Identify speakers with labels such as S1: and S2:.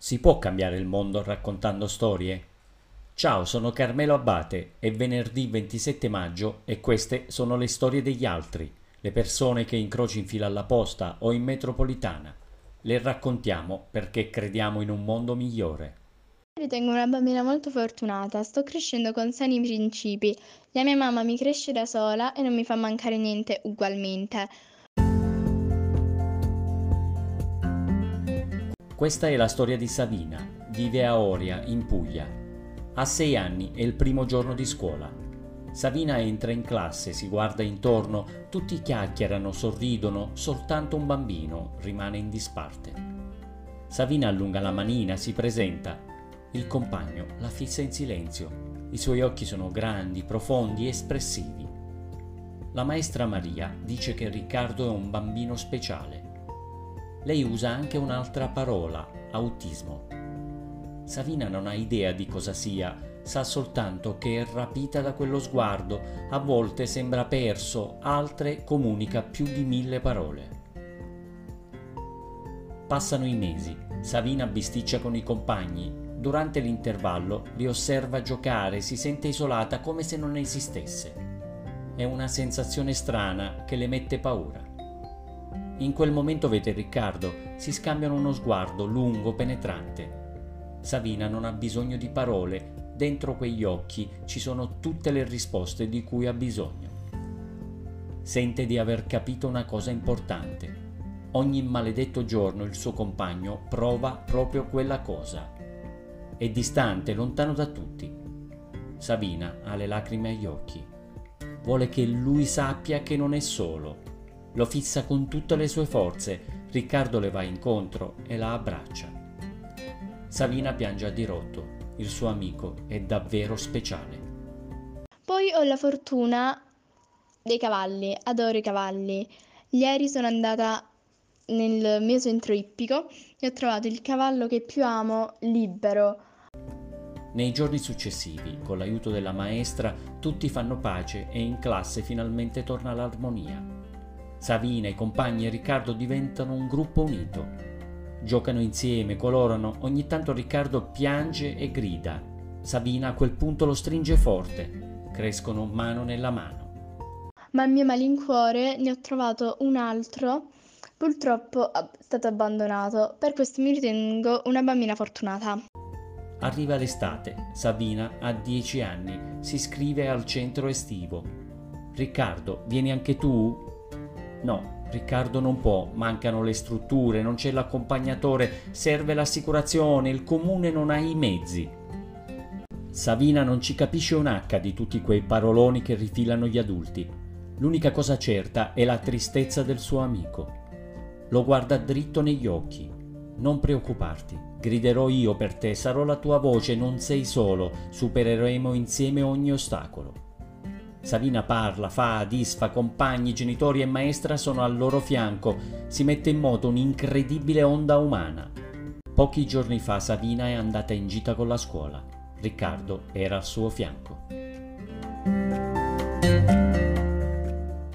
S1: Si può cambiare il mondo raccontando storie? Ciao, sono Carmelo Abate, è venerdì 27 maggio e queste sono le storie degli altri, le persone che incroci in fila alla posta o in metropolitana. Le raccontiamo perché crediamo in un mondo migliore.
S2: Ritengo una bambina molto fortunata, sto crescendo con sani principi. La mia mamma mi cresce da sola e non mi fa mancare niente ugualmente.
S1: Questa è la storia di Savina, vive a Oria, in Puglia. Ha sei anni, è il primo giorno di scuola. Savina entra in classe, si guarda intorno, tutti chiacchierano, sorridono, soltanto un bambino rimane in disparte. Savina allunga la manina, si presenta. Il compagno la fissa in silenzio. I suoi occhi sono grandi, profondi, e espressivi. La maestra Maria dice che Riccardo è un bambino speciale lei usa anche un'altra parola, autismo. Savina non ha idea di cosa sia, sa soltanto che è rapita da quello sguardo, a volte sembra perso, altre comunica più di mille parole. Passano i mesi, Savina bisticcia con i compagni, durante l'intervallo li osserva giocare, si sente isolata come se non esistesse. È una sensazione strana che le mette paura. In quel momento vede Riccardo, si scambiano uno sguardo lungo, penetrante. Savina non ha bisogno di parole, dentro quegli occhi ci sono tutte le risposte di cui ha bisogno. Sente di aver capito una cosa importante. Ogni maledetto giorno il suo compagno prova proprio quella cosa. È distante, lontano da tutti. Savina ha le lacrime agli occhi. Vuole che lui sappia che non è solo lo fissa con tutte le sue forze. Riccardo le va incontro e la abbraccia. Savina piange a dirotto. Il suo amico è davvero speciale.
S2: Poi ho la fortuna dei cavalli, adoro i cavalli. Ieri sono andata nel mio centro ippico e ho trovato il cavallo che più amo libero.
S1: Nei giorni successivi, con l'aiuto della maestra, tutti fanno pace e in classe finalmente torna l'armonia. Savina, i compagni e Riccardo diventano un gruppo unito. Giocano insieme, colorano, ogni tanto Riccardo piange e grida. Sabina a quel punto lo stringe forte. Crescono mano nella mano.
S2: Ma al mio malincuore ne ho trovato un altro, purtroppo è stato abbandonato. Per questo mi ritengo una bambina fortunata.
S1: Arriva l'estate, Sabina ha 10 anni, si iscrive al centro estivo. Riccardo, vieni anche tu? No, Riccardo non può, mancano le strutture, non c'è l'accompagnatore, serve l'assicurazione, il comune non ha i mezzi. Savina non ci capisce un H di tutti quei paroloni che rifilano gli adulti. L'unica cosa certa è la tristezza del suo amico. Lo guarda dritto negli occhi. Non preoccuparti, griderò io per te, sarò la tua voce, non sei solo, supereremo insieme ogni ostacolo. Savina parla, fa, disfa, compagni, genitori e maestra sono al loro fianco. Si mette in moto un'incredibile onda umana. Pochi giorni fa Savina è andata in gita con la scuola. Riccardo era al suo fianco.